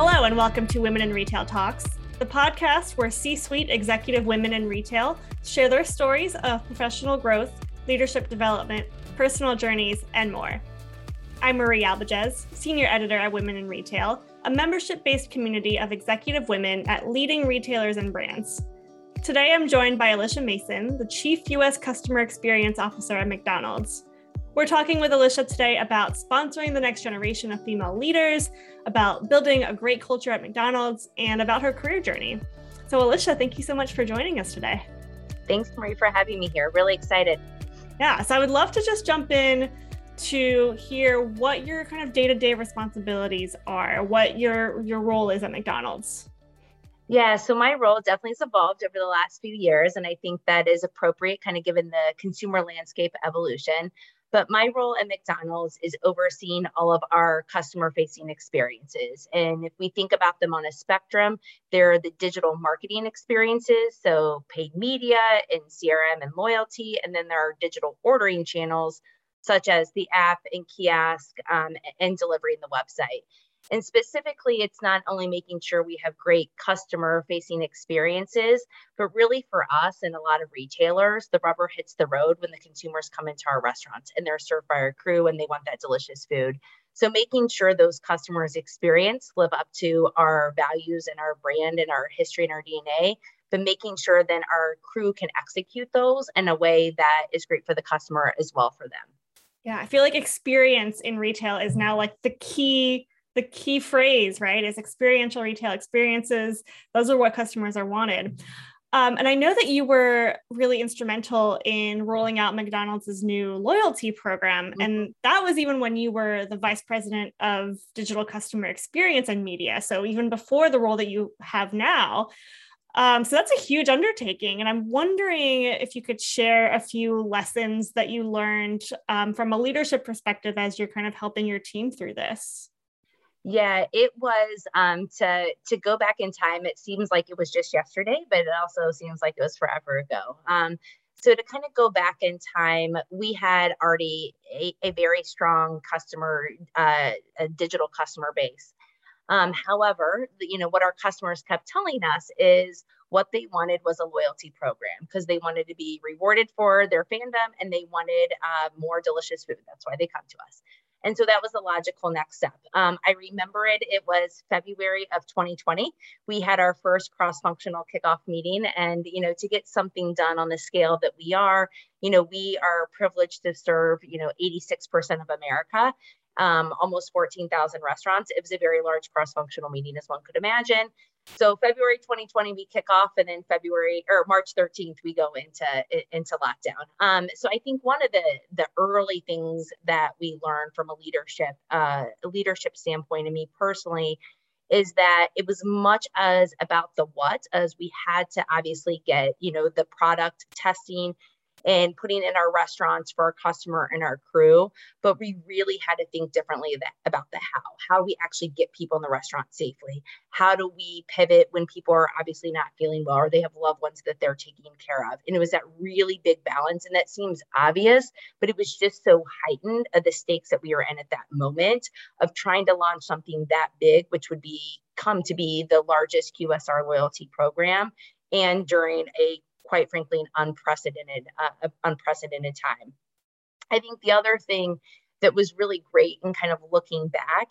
Hello, and welcome to Women in Retail Talks, the podcast where C suite executive women in retail share their stories of professional growth, leadership development, personal journeys, and more. I'm Marie Albajes, Senior Editor at Women in Retail, a membership based community of executive women at leading retailers and brands. Today, I'm joined by Alicia Mason, the Chief U.S. Customer Experience Officer at McDonald's. We're talking with Alicia today about sponsoring the next generation of female leaders, about building a great culture at McDonald's, and about her career journey. So, Alicia, thank you so much for joining us today. Thanks, Marie, for having me here. Really excited. Yeah, so I would love to just jump in to hear what your kind of day-to-day responsibilities are, what your your role is at McDonald's. Yeah, so my role definitely has evolved over the last few years, and I think that is appropriate, kind of given the consumer landscape evolution. But my role at McDonald's is overseeing all of our customer facing experiences. And if we think about them on a spectrum, there are the digital marketing experiences, so paid media and CRM and loyalty. And then there are digital ordering channels, such as the app and kiosk um, and delivering the website. And specifically, it's not only making sure we have great customer facing experiences, but really for us and a lot of retailers, the rubber hits the road when the consumers come into our restaurants and they're served by our crew and they want that delicious food. So making sure those customers experience live up to our values and our brand and our history and our DNA, but making sure then our crew can execute those in a way that is great for the customer as well for them. Yeah, I feel like experience in retail is now like the key the key phrase, right, is experiential retail experiences. Those are what customers are wanted. Um, and I know that you were really instrumental in rolling out McDonald's new loyalty program. Mm-hmm. And that was even when you were the vice president of digital customer experience and media. So even before the role that you have now. Um, so that's a huge undertaking. And I'm wondering if you could share a few lessons that you learned um, from a leadership perspective as you're kind of helping your team through this. Yeah, it was um, to to go back in time. It seems like it was just yesterday, but it also seems like it was forever ago. Um, so to kind of go back in time, we had already a, a very strong customer, uh, a digital customer base. Um, however, you know what our customers kept telling us is what they wanted was a loyalty program because they wanted to be rewarded for their fandom and they wanted uh, more delicious food. That's why they come to us. And so that was the logical next step. Um, I remember it, it was February of 2020. We had our first cross functional kickoff meeting. And, you know, to get something done on the scale that we are, you know, we are privileged to serve, you know, 86% of America. Um, almost 14,000 restaurants. It was a very large cross functional meeting, as one could imagine. So February 2020 we kick off, and then February or March 13th we go into into lockdown. Um, so I think one of the the early things that we learned from a leadership uh, leadership standpoint, and me personally, is that it was much as about the what as we had to obviously get you know the product testing and putting in our restaurants for our customer and our crew. But we really had to think differently about the how. How do we actually get people in the restaurant safely? How do we pivot when people are obviously not feeling well or they have loved ones that they're taking care of? And it was that really big balance. And that seems obvious, but it was just so heightened of the stakes that we were in at that moment of trying to launch something that big, which would be come to be the largest QSR loyalty program and during a quite frankly, an unprecedented, uh, unprecedented time. I think the other thing that was really great in kind of looking back,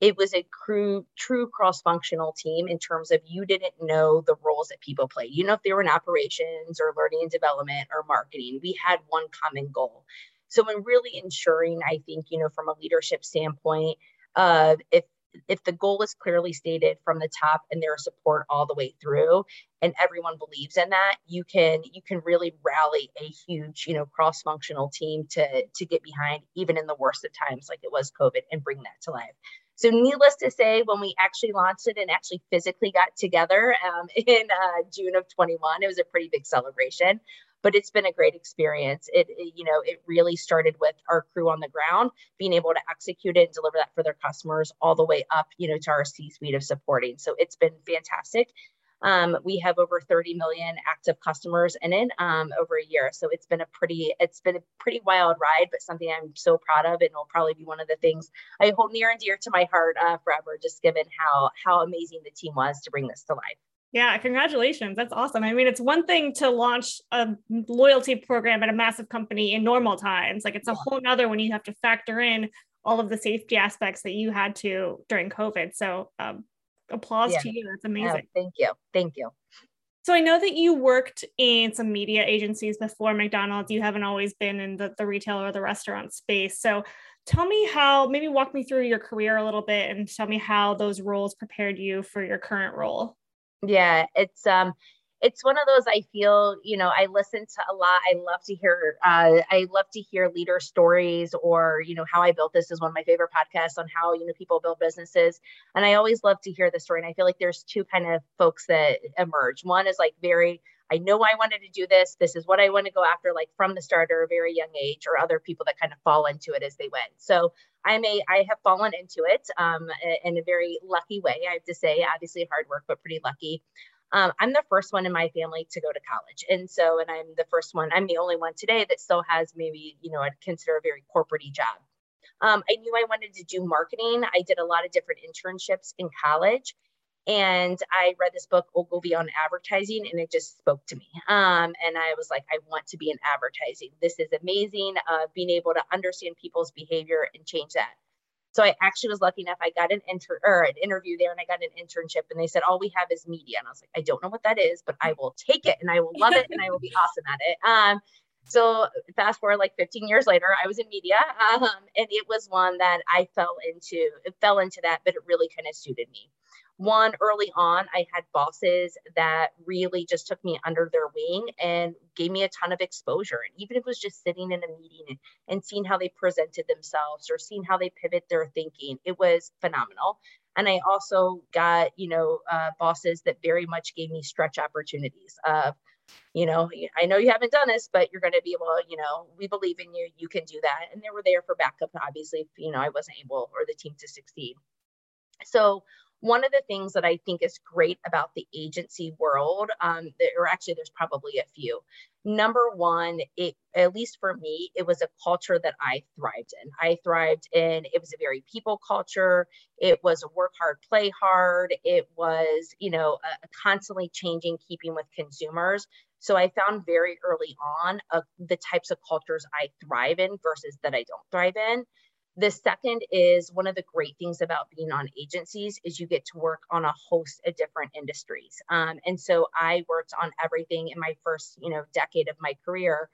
it was a true, true cross-functional team in terms of you didn't know the roles that people play. You know if they were in operations or learning and development or marketing. We had one common goal. So in really ensuring, I think, you know, from a leadership standpoint, uh, if if the goal is clearly stated from the top and there's support all the way through and everyone believes in that you can you can really rally a huge you know cross functional team to to get behind even in the worst of times like it was covid and bring that to life. So needless to say when we actually launched it and actually physically got together um, in uh, june of 21 it was a pretty big celebration but it's been a great experience. It, it, you know, it really started with our crew on the ground being able to execute it and deliver that for their customers all the way up, you know, to our C-suite of supporting. So it's been fantastic. Um, we have over 30 million active customers in it um, over a year. So it's been a pretty, it's been a pretty wild ride, but something I'm so proud of. And will probably be one of the things I hold near and dear to my heart uh, forever, just given how, how amazing the team was to bring this to life. Yeah, congratulations. That's awesome. I mean, it's one thing to launch a loyalty program at a massive company in normal times. Like it's a whole nother when you have to factor in all of the safety aspects that you had to during COVID. So um, applause yeah. to you. That's amazing. thank you. Thank you. So I know that you worked in some media agencies before McDonald's. You haven't always been in the, the retail or the restaurant space. So tell me how, maybe walk me through your career a little bit and tell me how those roles prepared you for your current role. Yeah, it's um it's one of those I feel, you know, I listen to a lot. I love to hear uh I love to hear leader stories or, you know, how I built this is one of my favorite podcasts on how, you know, people build businesses. And I always love to hear the story. And I feel like there's two kind of folks that emerge. One is like very I know I wanted to do this. This is what I want to go after, like from the start or a very young age, or other people that kind of fall into it as they went. So I may I have fallen into it um, in a very lucky way. I have to say, obviously hard work, but pretty lucky. Um, I'm the first one in my family to go to college. And so, and I'm the first one, I'm the only one today that still has maybe, you know, I'd consider a very corporate job. Um, I knew I wanted to do marketing. I did a lot of different internships in college. And I read this book, Ogilvy on Advertising, and it just spoke to me. Um, and I was like, I want to be in advertising. This is amazing. Uh, being able to understand people's behavior and change that. So I actually was lucky enough. I got an inter or an interview there, and I got an internship. And they said all we have is media, and I was like, I don't know what that is, but I will take it, and I will love it, and I will be awesome at it. Um, so fast forward like 15 years later, I was in media, um, and it was one that I fell into. It fell into that, but it really kind of suited me one early on i had bosses that really just took me under their wing and gave me a ton of exposure. And even if it was just sitting in a meeting and, and seeing how they presented themselves or seeing how they pivot their thinking it was phenomenal. And i also got you know uh, bosses that very much gave me stretch opportunities of you know i know you haven't done this but you're going to be able you know we believe in you. You can do that. And they were there for backup obviously if you know i wasn't able or the team to succeed. So one of the things that I think is great about the agency world, um, or actually, there's probably a few. Number one, it at least for me, it was a culture that I thrived in. I thrived in. It was a very people culture. It was a work hard, play hard. It was, you know, a, a constantly changing, keeping with consumers. So I found very early on uh, the types of cultures I thrive in versus that I don't thrive in. The second is one of the great things about being on agencies is you get to work on a host of different industries. Um, and so I worked on everything in my first, you know, decade of my career,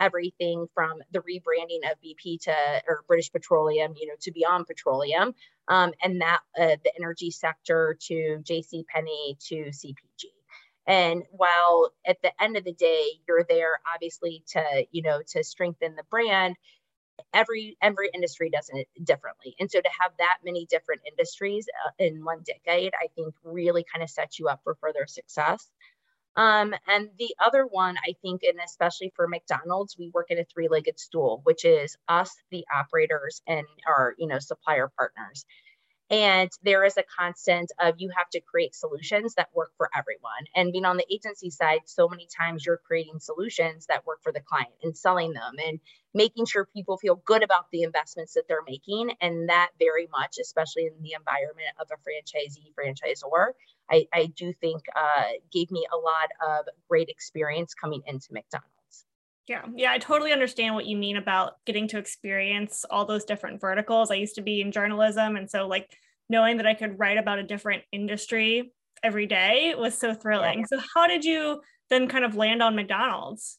everything from the rebranding of BP to or British Petroleum, you know, to Beyond Petroleum, um, and that uh, the energy sector to J.C. Penney to CPG. And while at the end of the day, you're there obviously to, you know, to strengthen the brand, every every industry does it differently. And so to have that many different industries uh, in one decade i think really kind of sets you up for further success. Um, and the other one i think and especially for mcdonald's we work in a three-legged stool which is us the operators and our you know supplier partners and there is a constant of you have to create solutions that work for everyone. And being on the agency side, so many times you're creating solutions that work for the client and selling them and making sure people feel good about the investments that they're making. And that very much, especially in the environment of a franchisee, franchisor, I, I do think uh, gave me a lot of great experience coming into McDonald's. Yeah, yeah, I totally understand what you mean about getting to experience all those different verticals. I used to be in journalism, and so like knowing that I could write about a different industry every day was so thrilling. Yeah. So, how did you then kind of land on McDonald's?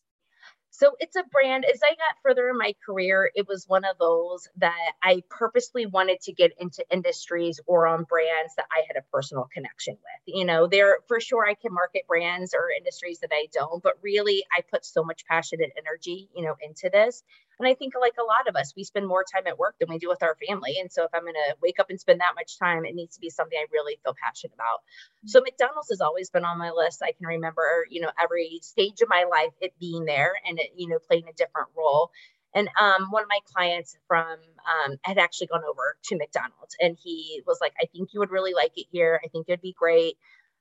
So it's a brand. As I got further in my career, it was one of those that I purposely wanted to get into industries or on brands that I had a personal connection with. You know, there for sure I can market brands or industries that I don't, but really I put so much passion and energy, you know, into this. And I think like a lot of us, we spend more time at work than we do with our family. And so if I'm going to wake up and spend that much time, it needs to be something I really feel passionate about. So McDonald's has always been on my list. I can remember, you know, every stage of my life it being there and it, you know, playing a different role. And um, one of my clients from um, had actually gone over to McDonald's and he was like, I think you would really like it here. I think it'd be great.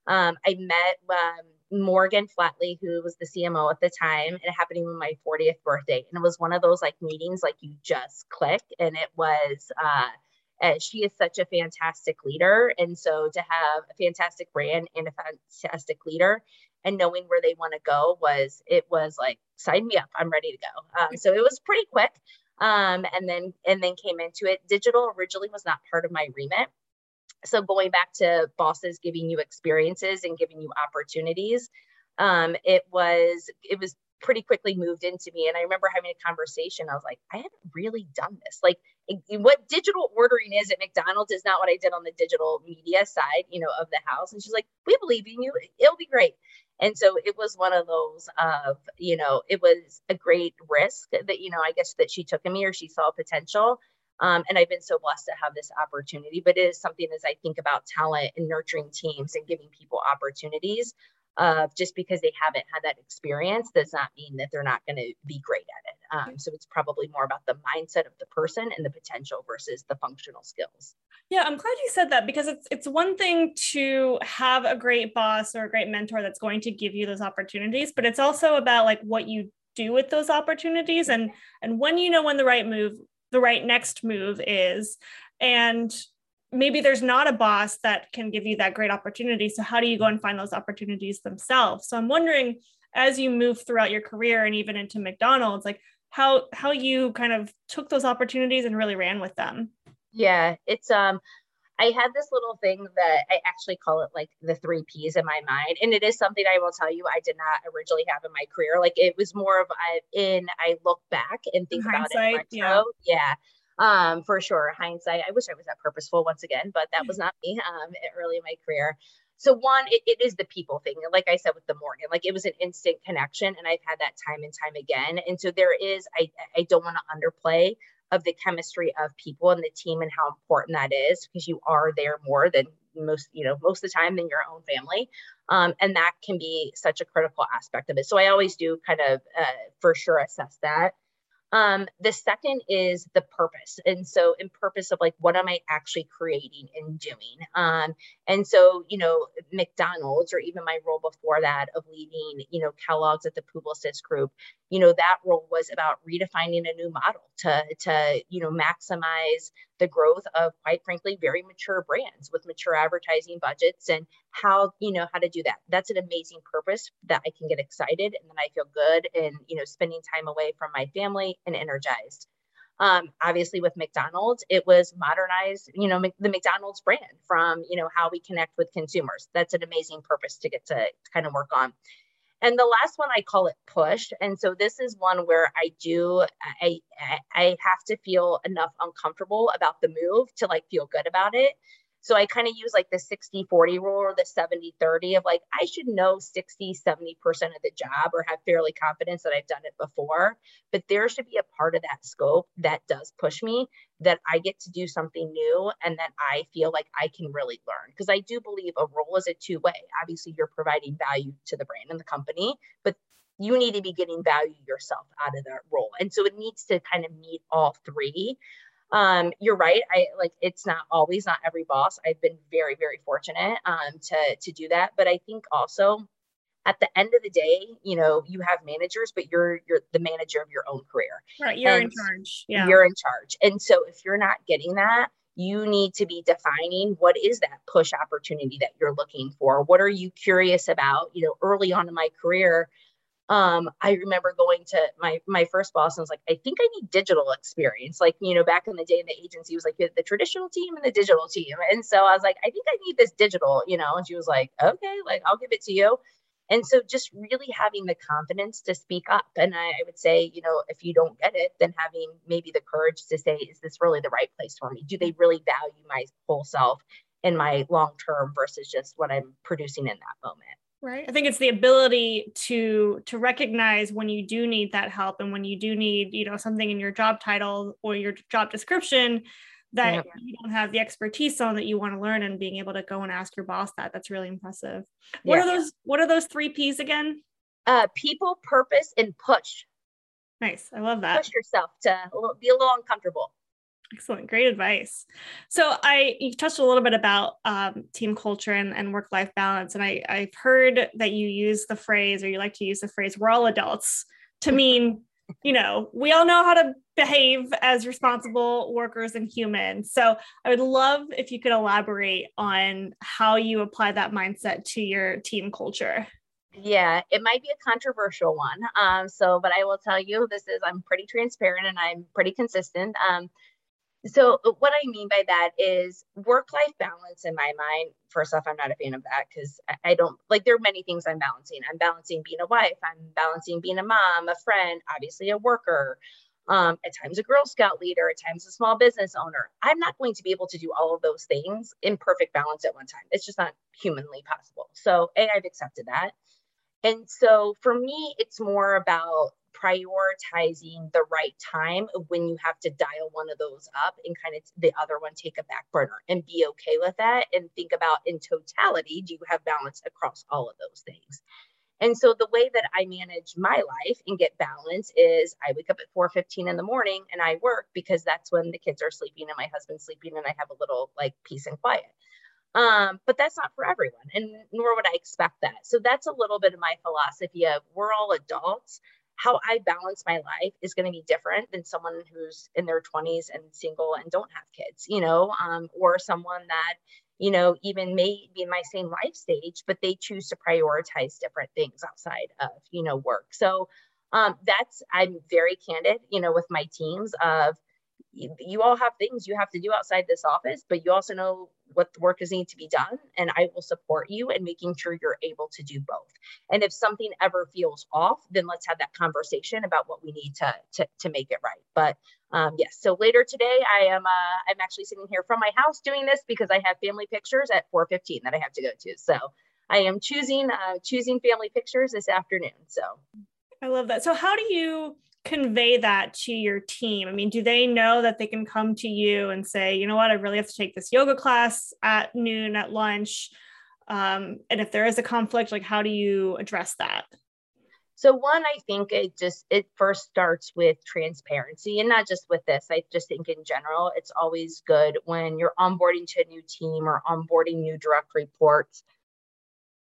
Um, I met um, Morgan Flatley, who was the CMO at the time, and it happened on my 40th birthday. And it was one of those like meetings, like you just click. And it was, uh, uh, she is such a fantastic leader. And so to have a fantastic brand and a fantastic leader and knowing where they want to go was, it was like, sign me up, I'm ready to go. Um, so it was pretty quick. Um, and then, and then came into it. Digital originally was not part of my remit. So going back to bosses giving you experiences and giving you opportunities, um, it was, it was pretty quickly moved into me. And I remember having a conversation. I was like, I haven't really done this. Like, what digital ordering is at McDonald's is not what I did on the digital media side, you know, of the house. And she's like, we believe in you. It'll be great. And so it was one of those of, you know, it was a great risk that, you know, I guess that she took in me or she saw potential. Um, and I've been so blessed to have this opportunity. But it is something as I think about talent and nurturing teams and giving people opportunities uh, just because they haven't had that experience does not mean that they're not going to be great at it. Um, so it's probably more about the mindset of the person and the potential versus the functional skills. Yeah, I'm glad you said that because it's it's one thing to have a great boss or a great mentor that's going to give you those opportunities, but it's also about like what you do with those opportunities and and when you know when the right move the right next move is and maybe there's not a boss that can give you that great opportunity. So, how do you go and find those opportunities themselves? So, I'm wondering as you move throughout your career and even into McDonald's, like how how you kind of took those opportunities and really ran with them. Yeah, it's um I had this little thing that I actually call it like the three P's in my mind. And it is something I will tell you I did not originally have in my career. Like it was more of I in I look back and think about it. Yeah. yeah um, for sure. Hindsight, I wish I was that purposeful once again, but that was not me um, early in my career. So one, it, it is the people thing. Like I said with the Morgan, like it was an instant connection, and I've had that time and time again. And so there is, I I don't want to underplay of the chemistry of people and the team and how important that is because you are there more than most you know most of the time than your own family. Um, and that can be such a critical aspect of it. So i always do kind of uh, for sure assess that um, the second is the purpose. And so, in purpose of like, what am I actually creating and doing? Um, and so, you know, McDonald's or even my role before that of leading, you know, Kellogg's at the Publicis Group, you know, that role was about redefining a new model to, to, you know, maximize the growth of quite frankly very mature brands with mature advertising budgets and how you know how to do that that's an amazing purpose that i can get excited and then i feel good and you know spending time away from my family and energized um, obviously with mcdonald's it was modernized you know the mcdonald's brand from you know how we connect with consumers that's an amazing purpose to get to, kind of work on and the last one I call it push. And so this is one where I do I I have to feel enough uncomfortable about the move to like feel good about it. So I kind of use like the 60 40 rule or the 70 30 of like, I should know 60, 70% of the job or have fairly confidence that I've done it before. But there should be a part of that scope that does push me that I get to do something new and that I feel like I can really learn. Because I do believe a role is a two way. Obviously, you're providing value to the brand and the company, but you need to be getting value yourself out of that role. And so it needs to kind of meet all three um, you're right. I like it's not always not every boss. I've been very, very fortunate um, to to do that. But I think also at the end of the day, you know, you have managers, but you're you're the manager of your own career. Right. You're and in charge. Yeah. You're in charge. And so if you're not getting that, you need to be defining what is that push opportunity that you're looking for. What are you curious about? You know, early on in my career, um, I remember going to my my first boss and was like, I think I need digital experience. Like, you know, back in the day the agency was like the traditional team and the digital team. And so I was like, I think I need this digital, you know, and she was like, okay, like I'll give it to you. And so just really having the confidence to speak up. And I, I would say, you know, if you don't get it, then having maybe the courage to say, is this really the right place for me? Do they really value my whole self and my long term versus just what I'm producing in that moment? Right. I think it's the ability to to recognize when you do need that help and when you do need you know something in your job title or your job description that yep. you don't have the expertise on that you want to learn and being able to go and ask your boss that that's really impressive. What yeah. are those what are those three p's again? Uh people purpose and push. Nice i love that. Push yourself to be a little uncomfortable Excellent. Great advice. So I you touched a little bit about um, team culture and, and work-life balance. And I, I've heard that you use the phrase or you like to use the phrase we're all adults to mean, you know, we all know how to behave as responsible workers and humans. So I would love if you could elaborate on how you apply that mindset to your team culture. Yeah, it might be a controversial one. Um, so, but I will tell you, this is I'm pretty transparent and I'm pretty consistent. Um, so uh, what I mean by that is work-life balance in my mind. First off, I'm not a fan of that because I don't like there are many things I'm balancing. I'm balancing being a wife, I'm balancing being a mom, a friend, obviously a worker, um, at times a Girl Scout leader, at times a small business owner. I'm not going to be able to do all of those things in perfect balance at one time. It's just not humanly possible. So A, I've accepted that. And so for me, it's more about prioritizing the right time when you have to dial one of those up and kind of the other one take a back burner and be okay with that and think about in totality do you have balance across all of those things? And so the way that i manage my life and get balance is i wake up at 4.15 in the morning and i work because that's when the kids are sleeping and my husband's sleeping and i have a little like peace and quiet. Um, but that's not for everyone and nor would i expect that. So that's a little bit of my philosophy of we're all adults how I balance my life is going to be different than someone who's in their 20s and single and don't have kids, you know, um, or someone that, you know, even may be in my same life stage, but they choose to prioritize different things outside of, you know, work. So um, that's, I'm very candid, you know, with my teams of, you, all have things you have to do outside this office, but you also know what the work is need to be done. And I will support you in making sure you're able to do both. And if something ever feels off, then let's have that conversation about what we need to, to, to make it right. But um, yes, so later today, I am uh, I'm actually sitting here from my house doing this because I have family pictures at 4:15 that I have to go to. So I am choosing uh, choosing family pictures this afternoon. So I love that. So how do you convey that to your team? I mean, do they know that they can come to you and say, you know what, I really have to take this yoga class at noon at lunch? Um, and if there is a conflict, like how do you address that? So one, I think it just it first starts with transparency, and not just with this. I just think in general, it's always good when you're onboarding to a new team or onboarding new direct reports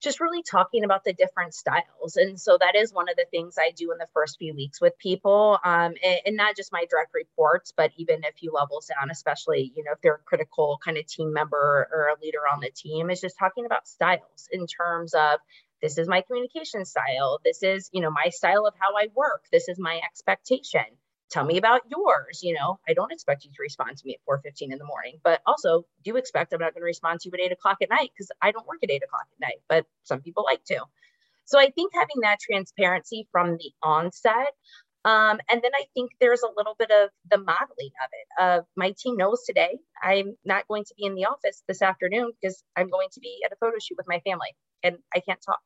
just really talking about the different styles. And so that is one of the things I do in the first few weeks with people. Um, and, and, not just my direct reports, but even a few levels down, especially, you know, if they're a critical kind of team member or a leader on the team, is just talking about styles in terms of this is my communication style. This is, you know, my style of how I work. This is my expectation tell me about yours you know i don't expect you to respond to me at 4.15 in the morning but also do expect i'm not going to respond to you at 8 o'clock at night because i don't work at 8 o'clock at night but some people like to so i think having that transparency from the onset um, and then I think there's a little bit of the modeling of it. Of uh, my team knows today I'm not going to be in the office this afternoon because I'm going to be at a photo shoot with my family and I can't talk.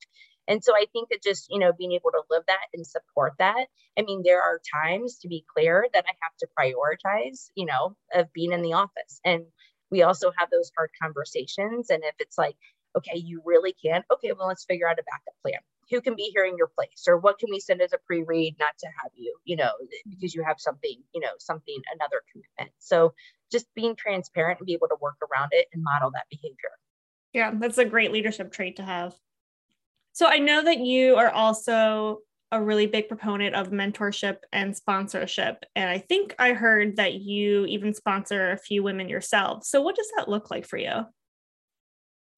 And so I think that just, you know, being able to live that and support that. I mean, there are times to be clear that I have to prioritize, you know, of being in the office. And we also have those hard conversations. And if it's like, okay, you really can't, okay, well, let's figure out a backup plan. Who can be here in your place? Or what can we send as a pre read not to have you, you know, because you have something, you know, something, another commitment. So just being transparent and be able to work around it and model that behavior. Yeah, that's a great leadership trait to have. So I know that you are also a really big proponent of mentorship and sponsorship. And I think I heard that you even sponsor a few women yourself. So what does that look like for you?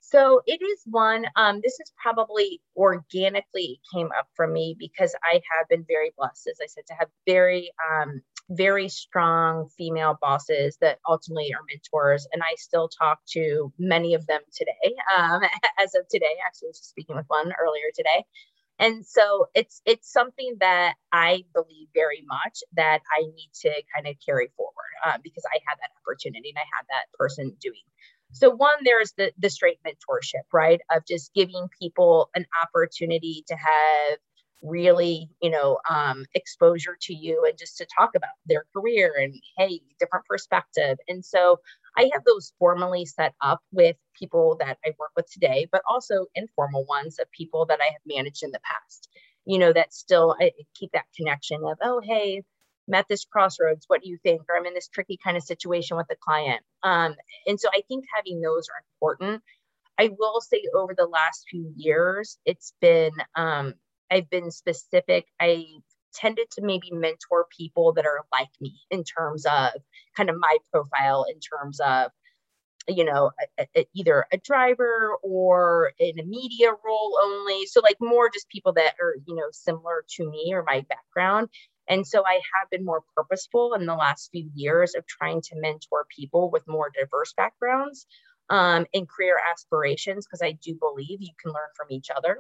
So it is one, um, this is probably organically came up for me because I have been very blessed, as I said, to have very um, very strong female bosses that ultimately are mentors. And I still talk to many of them today. Um, as of today, actually, I was just speaking with one earlier today. And so it's it's something that I believe very much that I need to kind of carry forward uh, because I had that opportunity and I had that person doing. So one, there's the the straight mentorship, right? Of just giving people an opportunity to have really you know um, exposure to you and just to talk about their career and hey different perspective and so i have those formally set up with people that i work with today but also informal ones of people that i have managed in the past you know that still i keep that connection of oh hey I'm at this crossroads. What do you think? Or I'm in this tricky kind of situation with the client. Um, and so I think having those are important. I will say over the last few years, it's been, um, I've been specific. I tended to maybe mentor people that are like me in terms of kind of my profile, in terms of, you know, a, a, either a driver or in a media role only. So, like, more just people that are, you know, similar to me or my background. And so I have been more purposeful in the last few years of trying to mentor people with more diverse backgrounds um, and career aspirations because I do believe you can learn from each other.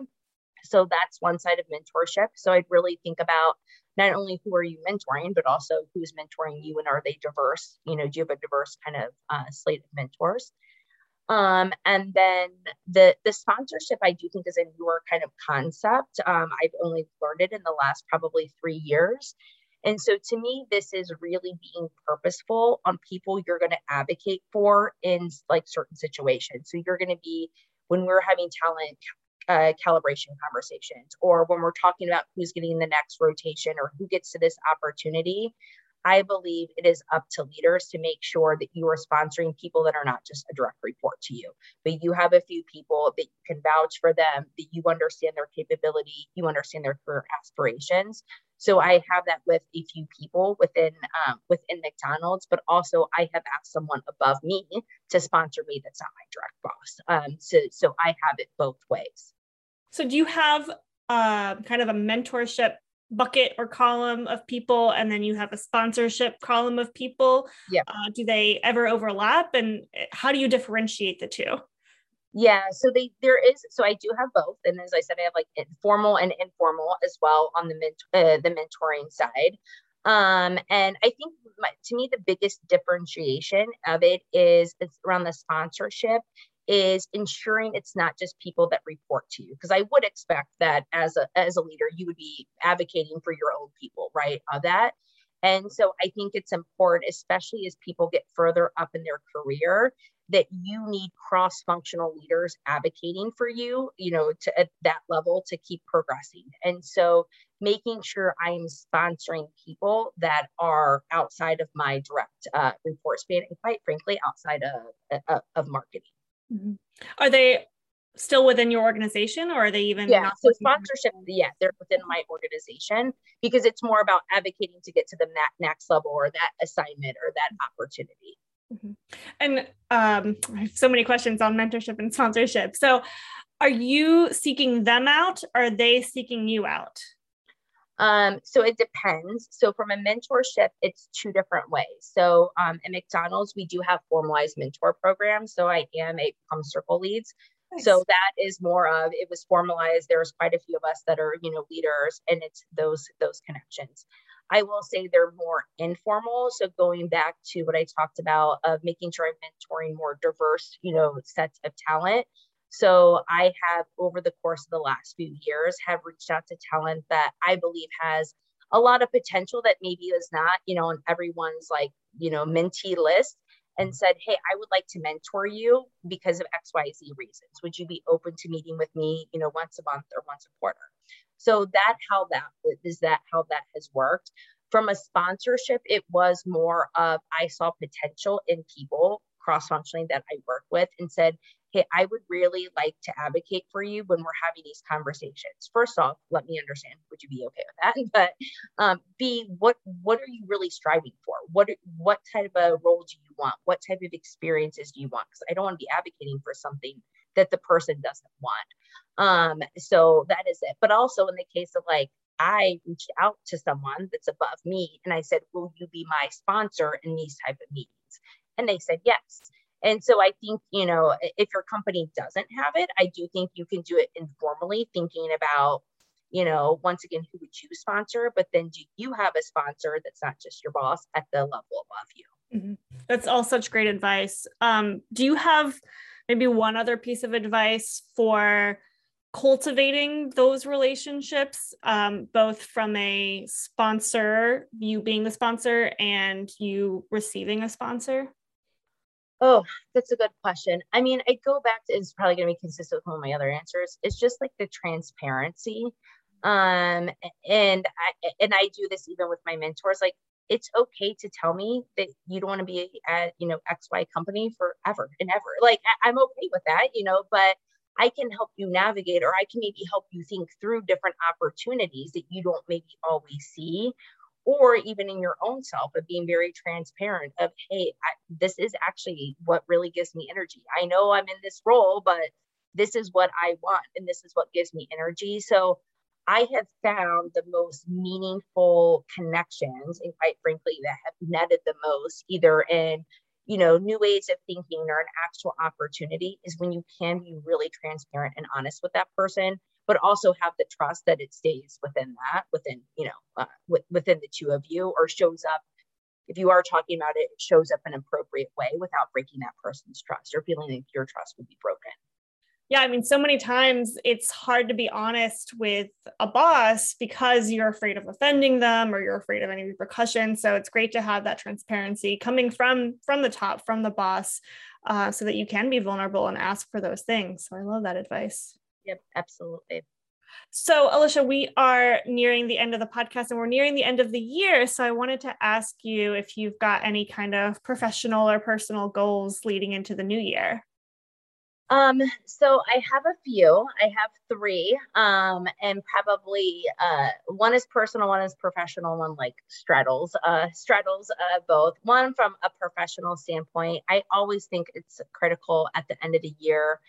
So that's one side of mentorship. So I'd really think about not only who are you mentoring, but also who's mentoring you and are they diverse? You know, do you have a diverse kind of uh, slate of mentors? Um, and then the the sponsorship I do think is a newer kind of concept. Um, I've only learned it in the last probably three years. And so to me, this is really being purposeful on people you're going to advocate for in like certain situations. So you're going to be, when we're having talent uh, calibration conversations, or when we're talking about who's getting the next rotation or who gets to this opportunity, I believe it is up to leaders to make sure that you are sponsoring people that are not just a direct report to you, but you have a few people that you can vouch for them, that you understand their capability, you understand their career aspirations. So I have that with a few people within um, within McDonald's, but also I have asked someone above me to sponsor me that's not my direct boss. Um, so so I have it both ways. So do you have uh, kind of a mentorship bucket or column of people and then you have a sponsorship column of people yeah uh, do they ever overlap and how do you differentiate the two yeah so they there is so i do have both and as i said i have like formal and informal as well on the uh, the mentoring side. Um and i think my, to me the biggest differentiation of it is it's around the sponsorship is ensuring it's not just people that report to you because i would expect that as a as a leader you would be advocating for your own people right of that and so i think it's important especially as people get further up in their career that you need cross functional leaders advocating for you you know to at that level to keep progressing and so making sure i'm sponsoring people that are outside of my direct uh, report span and quite frankly outside of, of, of marketing Mm-hmm. Are they still within your organization or are they even yeah so sponsorship yeah they're within my organization because it's more about advocating to get to the next level or that assignment or that opportunity mm-hmm. and um, i have so many questions on mentorship and sponsorship so are you seeking them out or are they seeking you out um, so it depends. So from a mentorship, it's two different ways. So um, at McDonald's, we do have formalized mentor programs. So I am a Become Circle Leads. Nice. So that is more of it was formalized. There's quite a few of us that are you know leaders, and it's those those connections. I will say they're more informal. So going back to what I talked about of making sure I'm mentoring more diverse, you know, sets of talent. So I have over the course of the last few years have reached out to talent that I believe has a lot of potential that maybe is not, you know, on everyone's like, you know, mentee list and mm-hmm. said, Hey, I would like to mentor you because of XYZ reasons. Would you be open to meeting with me, you know, once a month or once a quarter? So that how that is that how that has worked. From a sponsorship, it was more of I saw potential in people cross functionally that I work with and said, hey, I would really like to advocate for you when we're having these conversations. First off, let me understand. Would you be okay with that? But um, B, what what are you really striving for? What what type of a role do you want? What type of experiences do you want? Because I don't want to be advocating for something that the person doesn't want. Um, so that is it. But also in the case of like I reached out to someone that's above me and I said, Will you be my sponsor in these type of meetings? And they said yes. And so I think, you know, if your company doesn't have it, I do think you can do it informally, thinking about, you know, once again, who would you sponsor? But then do you have a sponsor that's not just your boss at the level above you? Mm-hmm. That's all such great advice. Um, do you have maybe one other piece of advice for cultivating those relationships, um, both from a sponsor, you being the sponsor, and you receiving a sponsor? Oh, that's a good question. I mean, I go back to it's probably going to be consistent with one of my other answers. It's just like the transparency. Um, and I and I do this even with my mentors. Like it's okay to tell me that you don't want to be at you know xy company forever and ever like I, i'm okay with that you know but i can help you navigate or i can maybe help you think through different opportunities that you don't maybe always see or even in your own self of being very transparent of hey I, this is actually what really gives me energy. I know i'm in this role but this is what i want and this is what gives me energy. So I have found the most meaningful connections, and quite frankly, that have netted the most, either in you know new ways of thinking or an actual opportunity, is when you can be really transparent and honest with that person, but also have the trust that it stays within that, within you know, uh, within the two of you, or shows up. If you are talking about it, it shows up in an appropriate way without breaking that person's trust or feeling like your trust would be broken. Yeah i mean so many times it's hard to be honest with a boss because you're afraid of offending them or you're afraid of any repercussions. So it's great to have that transparency coming from from the top from the boss uh, so that you can be vulnerable and ask for those things. So i love that advice yep absolutely so, Alicia, we are nearing the end of the podcast and we're nearing the end of the year. So, I wanted to ask you if you've got any kind of professional or personal goals leading into the new year. Um, so I have a few. I have three. Um, and probably uh one is personal, one is professional, one like straddles, uh straddles uh both. One from a professional standpoint. I always think it's critical at the end of the year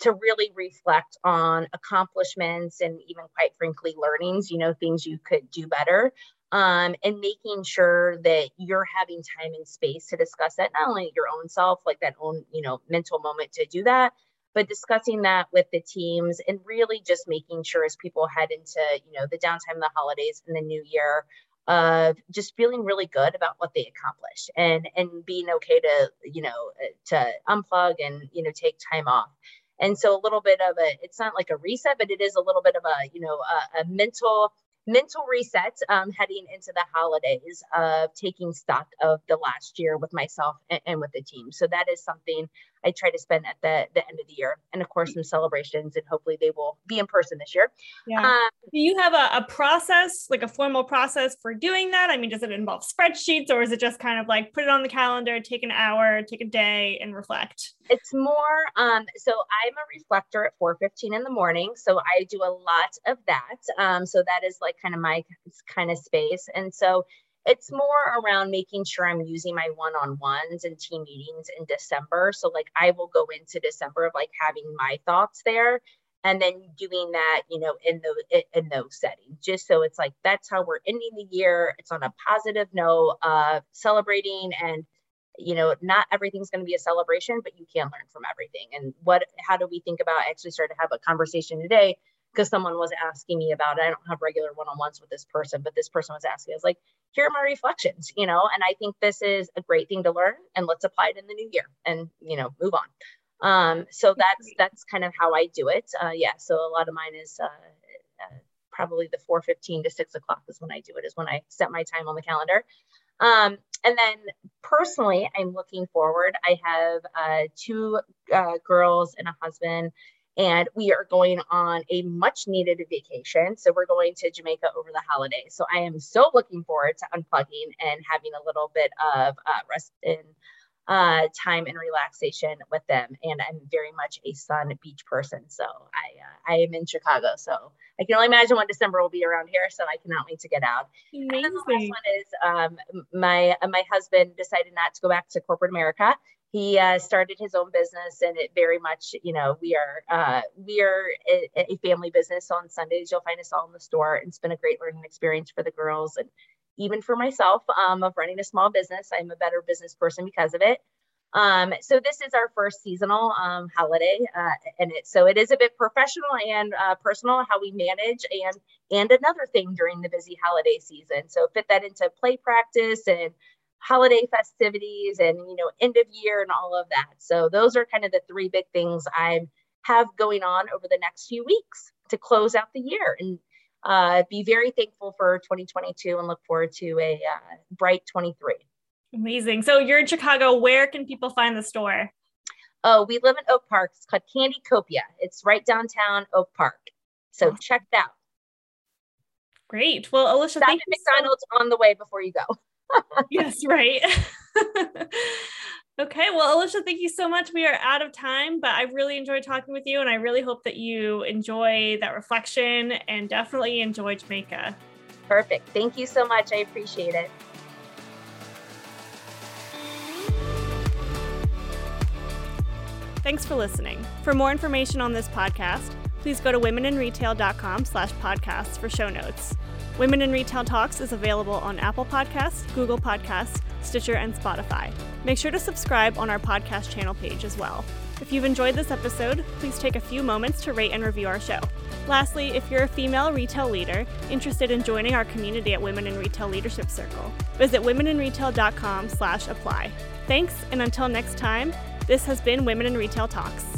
to really reflect on accomplishments and even quite frankly learnings, you know, things you could do better um, and making sure that you're having time and space to discuss that not only your own self like that own you know mental moment to do that but discussing that with the teams and really just making sure as people head into you know the downtime of the holidays and the new year of just feeling really good about what they accomplished and and being okay to you know to unplug and you know take time off and so a little bit of a it's not like a reset but it is a little bit of a you know a, a mental mental reset um, heading into the holidays of taking stock of the last year with myself and, and, with the team. So that is something I try to spend at the, the end of the year. And of course, some celebrations, and hopefully they will be in person this year. Yeah. Um, Do you have a, a, process, like a formal process for doing that? I mean, does it involve spreadsheets or is it just kind of like put it on the calendar, take an hour, take a day and reflect? It's more, um, so I'm a reflector at 4.15 in the morning. So I do a lot of that. Um, so that is like kind of my kind of space. And so it's more around making sure I'm using my one-on-ones and team meetings in December. So like I will go into December of like having my thoughts there and then doing that, you know, in the in those settings, just so it's like that's how we're ending the year. It's on a positive note of celebrating and you know, not everything's going to be a celebration, but you can learn from everything. And what, how do we think about? Actually started to have a conversation today because someone was asking me about it. I don't have regular one-on-ones with this person, but this person was asking. I was like, here are my reflections, you know, and I think this is a great thing to learn and let's apply it in the new year and you know, move on. Um, so that's that's kind of how I do it. Uh, yeah, so a lot of mine is uh, uh, probably the 4:15 to 6 o'clock is when I do it. Is when I set my time on the calendar. Um, and then personally, I'm looking forward. I have uh, two uh, girls and a husband and we are going on a much needed vacation. So we're going to Jamaica over the holidays. So I am so looking forward to unplugging and having a little bit of uh, rest and uh, time and relaxation with them. And I'm very much a sun beach person. So I uh, I am in Chicago. So I can only imagine what December will be around here. So I cannot wait to get out. Amazing. And then the last one is um, my my husband decided not to go back to corporate America he uh, started his own business and it very much you know we are uh, we are a, a, family business on sundays. You'll find us all in the store. And it's been a great learning experience for the girls and even for myself um, of running a small business. I'm a better business person because of it. Um, so this is our first seasonal um, holiday uh, and it so it is a bit professional and uh, personal how we manage and and another thing during the busy holiday season. So fit that into play practice and holiday festivities and you know end of year and all of that. So those are kind of the three big things i have going on over the next few weeks to close out the year and uh, be very thankful for 2022 and look forward to a uh, bright 23 amazing. So you're in chicago. Where can people find the store? Oh we live in oak park. It's called candy copia. It's right downtown oak park. So awesome. check it out. Great. Well alicia Stop thank at mcdonald's so- on the way before you go yes, right. okay, well, Alicia, thank you so much. We are out of time, but I really enjoyed talking with you, and I really hope that you enjoy that reflection and definitely enjoy Jamaica. Perfect. Thank you so much. I appreciate it. Thanks for listening. For more information on this podcast, please go to womeninretail.com slash podcasts for show notes. Women in Retail Talks is available on Apple Podcasts, Google Podcasts, Stitcher, and Spotify. Make sure to subscribe on our podcast channel page as well. If you've enjoyed this episode, please take a few moments to rate and review our show. Lastly, if you're a female retail leader interested in joining our community at Women in Retail Leadership Circle, visit womeninretail.com slash apply. Thanks, and until next time, this has been Women in Retail Talks.